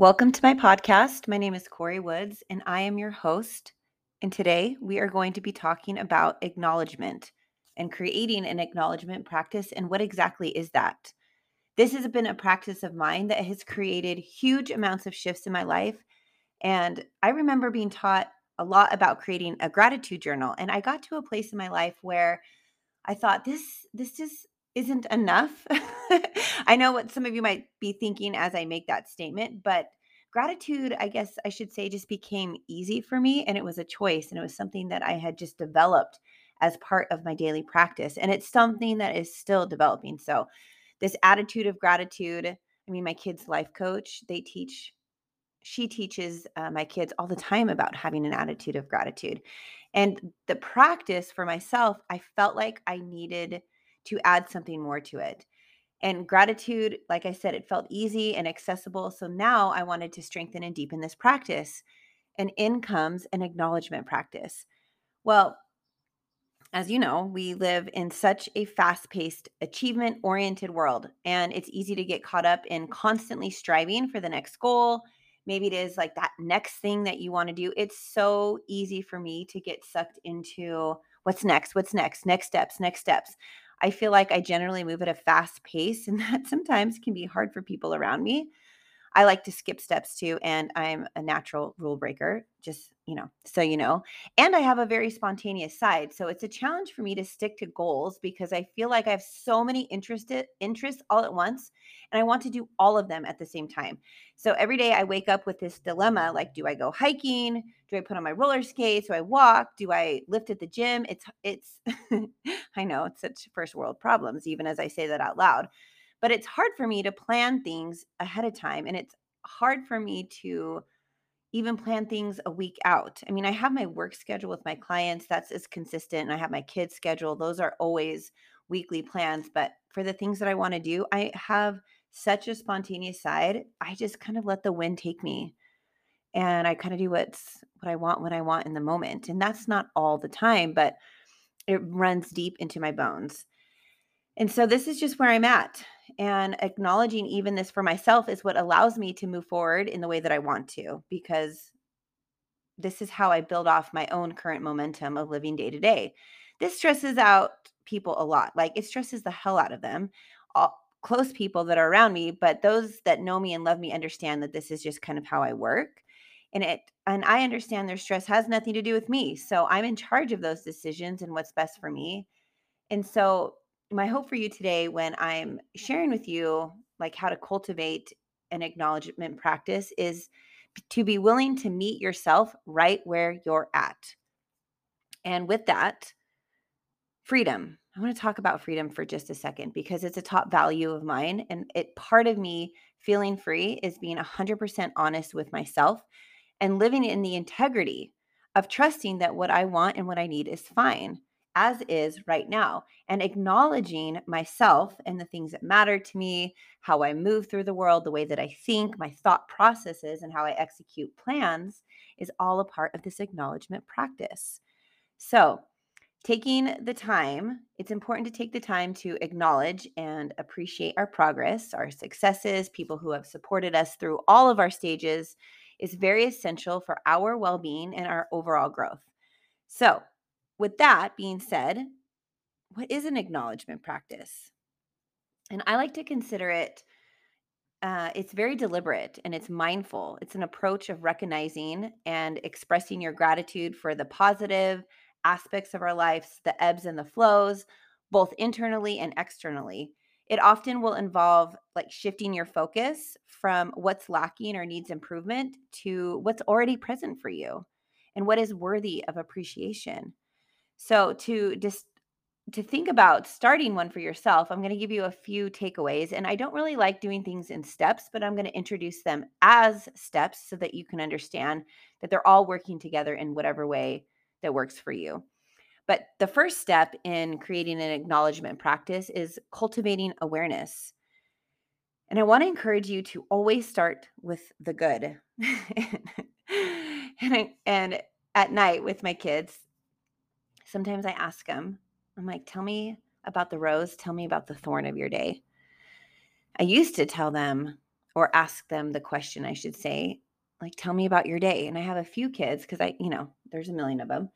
Welcome to my podcast. My name is Corey Woods, and I am your host. And today we are going to be talking about acknowledgement and creating an acknowledgement practice. And what exactly is that? This has been a practice of mine that has created huge amounts of shifts in my life. And I remember being taught a lot about creating a gratitude journal. And I got to a place in my life where I thought this this is isn't enough. I know what some of you might be thinking as I make that statement, but gratitude, I guess I should say, just became easy for me. And it was a choice and it was something that I had just developed as part of my daily practice. And it's something that is still developing. So, this attitude of gratitude, I mean, my kids' life coach, they teach, she teaches uh, my kids all the time about having an attitude of gratitude. And the practice for myself, I felt like I needed to add something more to it. And gratitude, like I said, it felt easy and accessible. So now I wanted to strengthen and deepen this practice. And in comes an acknowledgement practice. Well, as you know, we live in such a fast paced, achievement oriented world, and it's easy to get caught up in constantly striving for the next goal. Maybe it is like that next thing that you want to do. It's so easy for me to get sucked into what's next, what's next, next steps, next steps. I feel like I generally move at a fast pace, and that sometimes can be hard for people around me. I like to skip steps too, and I'm a natural rule breaker, just, you know, so you know. And I have a very spontaneous side. So it's a challenge for me to stick to goals because I feel like I have so many interested interests all at once and I want to do all of them at the same time. So every day I wake up with this dilemma like do I go hiking? Do I put on my roller skates? Do I walk? Do I lift at the gym? It's it's I know it's such first world problems even as I say that out loud but it's hard for me to plan things ahead of time and it's hard for me to even plan things a week out. I mean, I have my work schedule with my clients, that's as consistent. And I have my kids' schedule, those are always weekly plans. But for the things that I want to do, I have such a spontaneous side. I just kind of let the wind take me. And I kind of do what's what I want when I want in the moment. And that's not all the time, but it runs deep into my bones. And so this is just where I'm at. And acknowledging even this for myself is what allows me to move forward in the way that I want to, because this is how I build off my own current momentum of living day to day. This stresses out people a lot. Like it stresses the hell out of them, all, close people that are around me. But those that know me and love me understand that this is just kind of how I work. And it, and I understand their stress has nothing to do with me. So I'm in charge of those decisions and what's best for me. And so my hope for you today when I'm sharing with you like how to cultivate an acknowledgement practice is to be willing to meet yourself right where you're at. And with that, freedom. I want to talk about freedom for just a second because it's a top value of mine and it part of me feeling free is being 100% honest with myself and living in the integrity of trusting that what I want and what I need is fine as is right now and acknowledging myself and the things that matter to me, how I move through the world, the way that I think, my thought processes, and how I execute plans is all a part of this acknowledgement practice. So, taking the time, it's important to take the time to acknowledge and appreciate our progress, our successes, people who have supported us through all of our stages is very essential for our well being and our overall growth. So, with that being said, what is an acknowledgement practice? And I like to consider it uh, it's very deliberate and it's mindful. It's an approach of recognizing and expressing your gratitude for the positive aspects of our lives, the ebbs and the flows, both internally and externally. It often will involve like shifting your focus from what's lacking or needs improvement to what's already present for you and what is worthy of appreciation. So to just to think about starting one for yourself, I'm going to give you a few takeaways. And I don't really like doing things in steps, but I'm going to introduce them as steps so that you can understand that they're all working together in whatever way that works for you. But the first step in creating an acknowledgement practice is cultivating awareness. And I want to encourage you to always start with the good. and, I, and at night with my kids, sometimes I ask them, I'm like, tell me about the rose, tell me about the thorn of your day. I used to tell them or ask them the question, I should say, like, tell me about your day. And I have a few kids because I, you know, there's a million of them,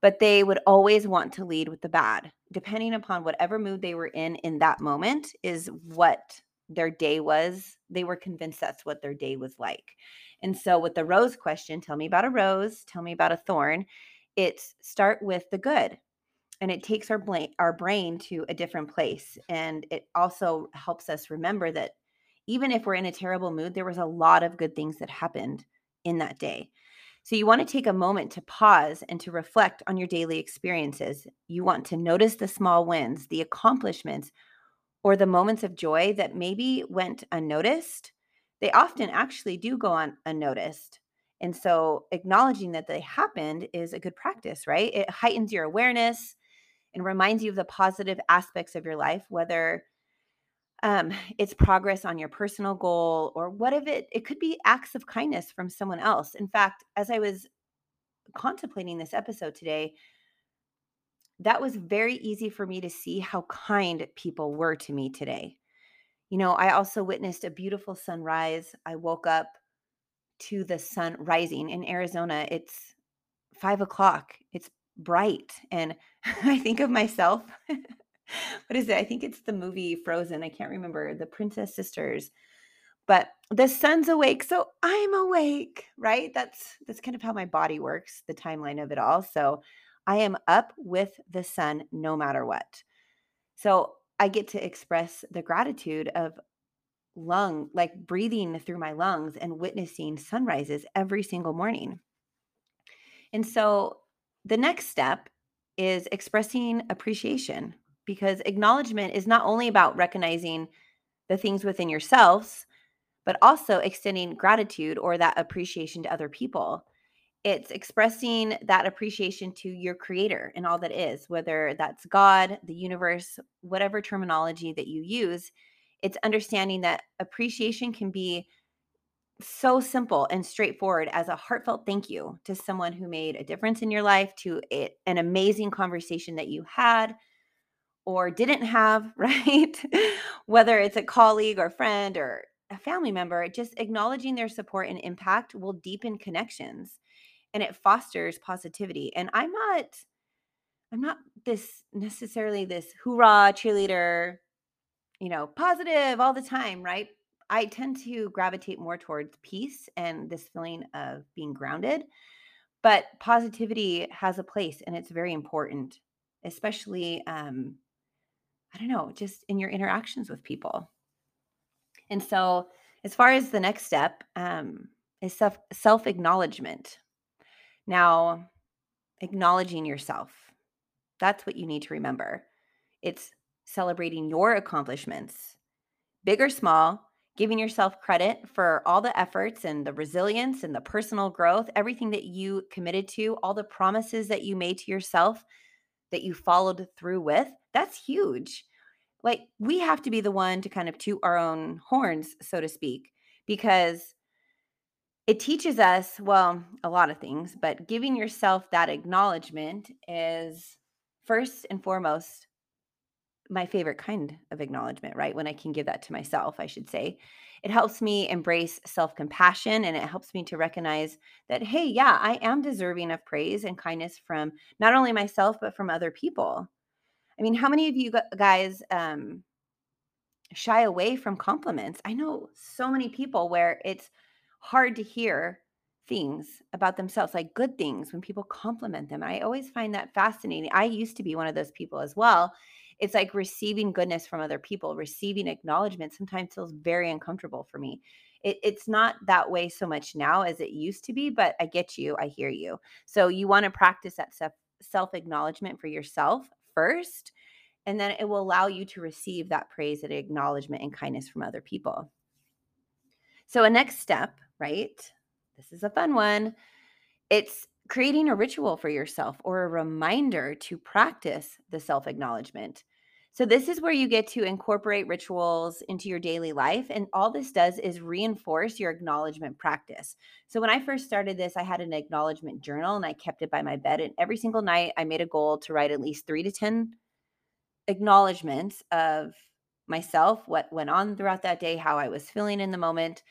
but they would always want to lead with the bad, depending upon whatever mood they were in in that moment, is what their day was. They were convinced that's what their day was like. And so, with the rose question, tell me about a rose, tell me about a thorn, it's start with the good and it takes our brain our brain to a different place and it also helps us remember that even if we're in a terrible mood there was a lot of good things that happened in that day. So you want to take a moment to pause and to reflect on your daily experiences. You want to notice the small wins the accomplishments or the moments of joy that maybe went unnoticed. They often actually do go on unnoticed and so acknowledging that they happened is a good practice, right? It heightens your awareness and reminds you of the positive aspects of your life, whether um, it's progress on your personal goal or what if it it could be acts of kindness from someone else. In fact, as I was contemplating this episode today, that was very easy for me to see how kind people were to me today. You know, I also witnessed a beautiful sunrise. I woke up to the sun rising in Arizona. It's five o'clock. It's bright. And I think of myself. what is it? I think it's the movie Frozen. I can't remember the Princess Sisters. But the sun's awake, so I'm awake, right? That's that's kind of how my body works, the timeline of it all. So I am up with the sun no matter what. So I get to express the gratitude of lung, like breathing through my lungs and witnessing sunrises every single morning. And so the next step is expressing appreciation because acknowledgement is not only about recognizing the things within yourselves, but also extending gratitude or that appreciation to other people. It's expressing that appreciation to your creator and all that is, whether that's God, the universe, whatever terminology that you use it's understanding that appreciation can be so simple and straightforward as a heartfelt thank you to someone who made a difference in your life, to an amazing conversation that you had or didn't have, right? Whether it's a colleague or friend or a family member, just acknowledging their support and impact will deepen connections and it fosters positivity. And I'm not I'm not this necessarily this hoorah cheerleader you know, positive all the time, right? I tend to gravitate more towards peace and this feeling of being grounded. But positivity has a place and it's very important, especially, um, I don't know, just in your interactions with people. And so, as far as the next step um, is self self acknowledgement. Now, acknowledging yourself, that's what you need to remember. It's celebrating your accomplishments, big or small, giving yourself credit for all the efforts and the resilience and the personal growth, everything that you committed to, all the promises that you made to yourself that you followed through with. That's huge. Like, we have to be the one to kind of toot our own horns, so to speak, because it teaches us, well, a lot of things, but giving yourself that acknowledgement is first and foremost my favorite kind of acknowledgement, right? When I can give that to myself, I should say. It helps me embrace self compassion and it helps me to recognize that, hey, yeah, I am deserving of praise and kindness from not only myself, but from other people. I mean, how many of you guys um, shy away from compliments? I know so many people where it's hard to hear things about themselves, like good things when people compliment them. I always find that fascinating. I used to be one of those people as well it's like receiving goodness from other people, receiving acknowledgement sometimes feels very uncomfortable for me. It, it's not that way so much now as it used to be, but I get you. I hear you. So you want to practice that self acknowledgement for yourself first, and then it will allow you to receive that praise and acknowledgement and kindness from other people. So, a next step, right? This is a fun one. It's creating a ritual for yourself or a reminder to practice the self acknowledgement. So, this is where you get to incorporate rituals into your daily life. And all this does is reinforce your acknowledgement practice. So, when I first started this, I had an acknowledgement journal and I kept it by my bed. And every single night, I made a goal to write at least three to 10 acknowledgments of myself, what went on throughout that day, how I was feeling in the moment.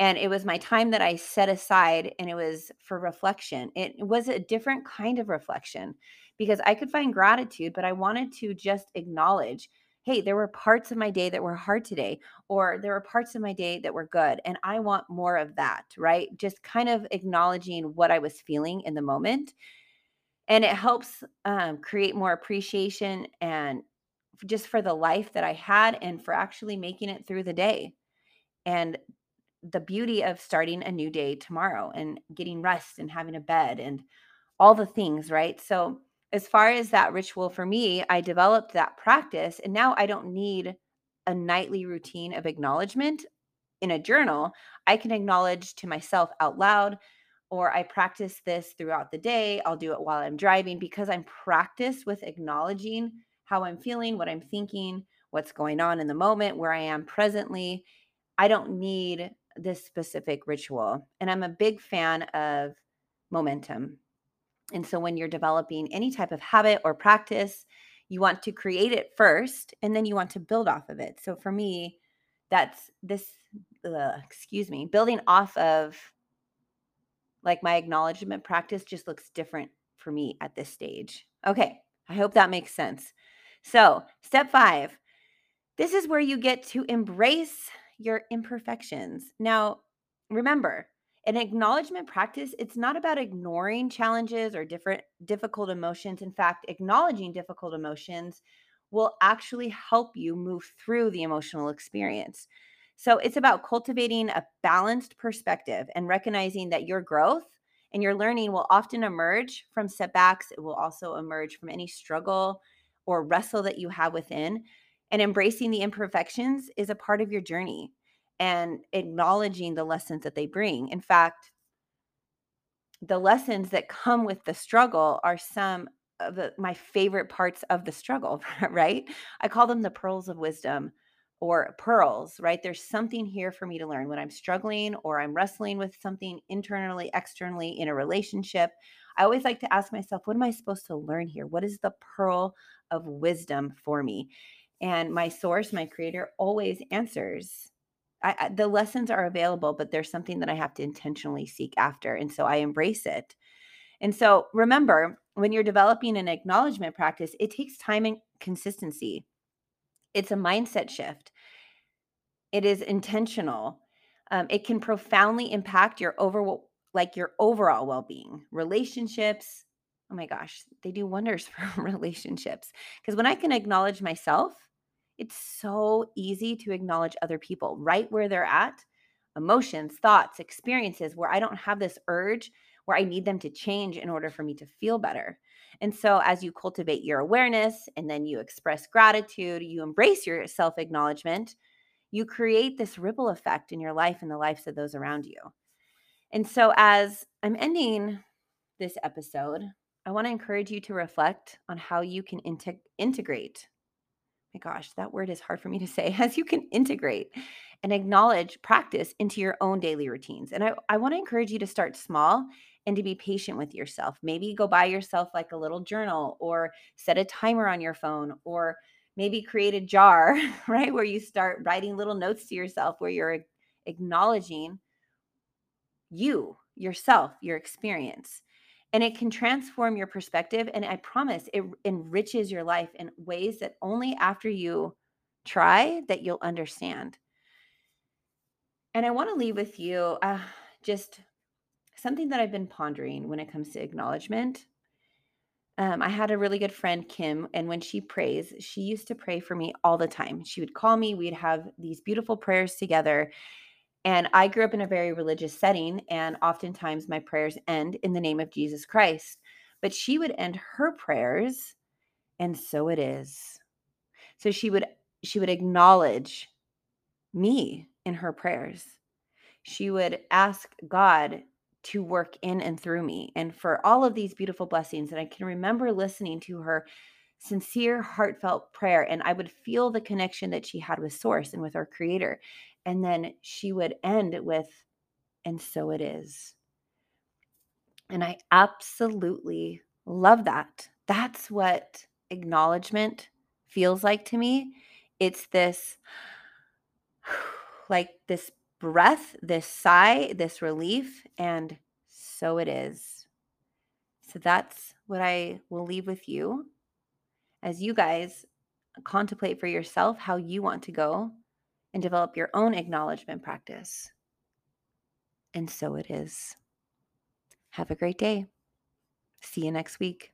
And it was my time that I set aside and it was for reflection. It was a different kind of reflection because I could find gratitude, but I wanted to just acknowledge hey, there were parts of my day that were hard today, or there were parts of my day that were good. And I want more of that, right? Just kind of acknowledging what I was feeling in the moment. And it helps um, create more appreciation and just for the life that I had and for actually making it through the day. And the beauty of starting a new day tomorrow and getting rest and having a bed and all the things, right? So, as far as that ritual for me, I developed that practice and now I don't need a nightly routine of acknowledgement in a journal. I can acknowledge to myself out loud or I practice this throughout the day. I'll do it while I'm driving because I'm practiced with acknowledging how I'm feeling, what I'm thinking, what's going on in the moment, where I am presently. I don't need this specific ritual. And I'm a big fan of momentum. And so when you're developing any type of habit or practice, you want to create it first and then you want to build off of it. So for me, that's this, excuse me, building off of like my acknowledgement practice just looks different for me at this stage. Okay, I hope that makes sense. So, step five this is where you get to embrace your imperfections. Now, remember, an acknowledgement practice, it's not about ignoring challenges or different difficult emotions. In fact, acknowledging difficult emotions will actually help you move through the emotional experience. So, it's about cultivating a balanced perspective and recognizing that your growth and your learning will often emerge from setbacks. It will also emerge from any struggle or wrestle that you have within. And embracing the imperfections is a part of your journey and acknowledging the lessons that they bring. In fact, the lessons that come with the struggle are some of the, my favorite parts of the struggle, right? I call them the pearls of wisdom or pearls, right? There's something here for me to learn when I'm struggling or I'm wrestling with something internally, externally in a relationship. I always like to ask myself, what am I supposed to learn here? What is the pearl of wisdom for me? And my source, my creator, always answers. I, I, the lessons are available, but there's something that I have to intentionally seek after. And so I embrace it. And so remember, when you're developing an acknowledgement practice, it takes time and consistency. It's a mindset shift, it is intentional. Um, it can profoundly impact your overall like your overall well-being relationships oh my gosh they do wonders for relationships because when i can acknowledge myself it's so easy to acknowledge other people right where they're at emotions, thoughts, experiences where I don't have this urge where I need them to change in order for me to feel better. And so, as you cultivate your awareness and then you express gratitude, you embrace your self acknowledgement, you create this ripple effect in your life and the lives of those around you. And so, as I'm ending this episode, I want to encourage you to reflect on how you can integrate my gosh, that word is hard for me to say, as you can integrate and acknowledge practice into your own daily routines. And I, I want to encourage you to start small and to be patient with yourself. Maybe go buy yourself like a little journal or set a timer on your phone or maybe create a jar, right? Where you start writing little notes to yourself where you're acknowledging you, yourself, your experience and it can transform your perspective and i promise it enriches your life in ways that only after you try that you'll understand. And i want to leave with you uh, just something that i've been pondering when it comes to acknowledgement. Um, i had a really good friend kim and when she prays she used to pray for me all the time. She would call me we'd have these beautiful prayers together and I grew up in a very religious setting, and oftentimes my prayers end in the name of Jesus Christ. But she would end her prayers, and so it is. So she would she would acknowledge me in her prayers. She would ask God to work in and through me and for all of these beautiful blessings. And I can remember listening to her sincere, heartfelt prayer, and I would feel the connection that she had with Source and with our Creator. And then she would end with, and so it is. And I absolutely love that. That's what acknowledgement feels like to me. It's this like this breath, this sigh, this relief, and so it is. So that's what I will leave with you as you guys contemplate for yourself how you want to go and develop your own acknowledgement practice. And so it is. Have a great day. See you next week.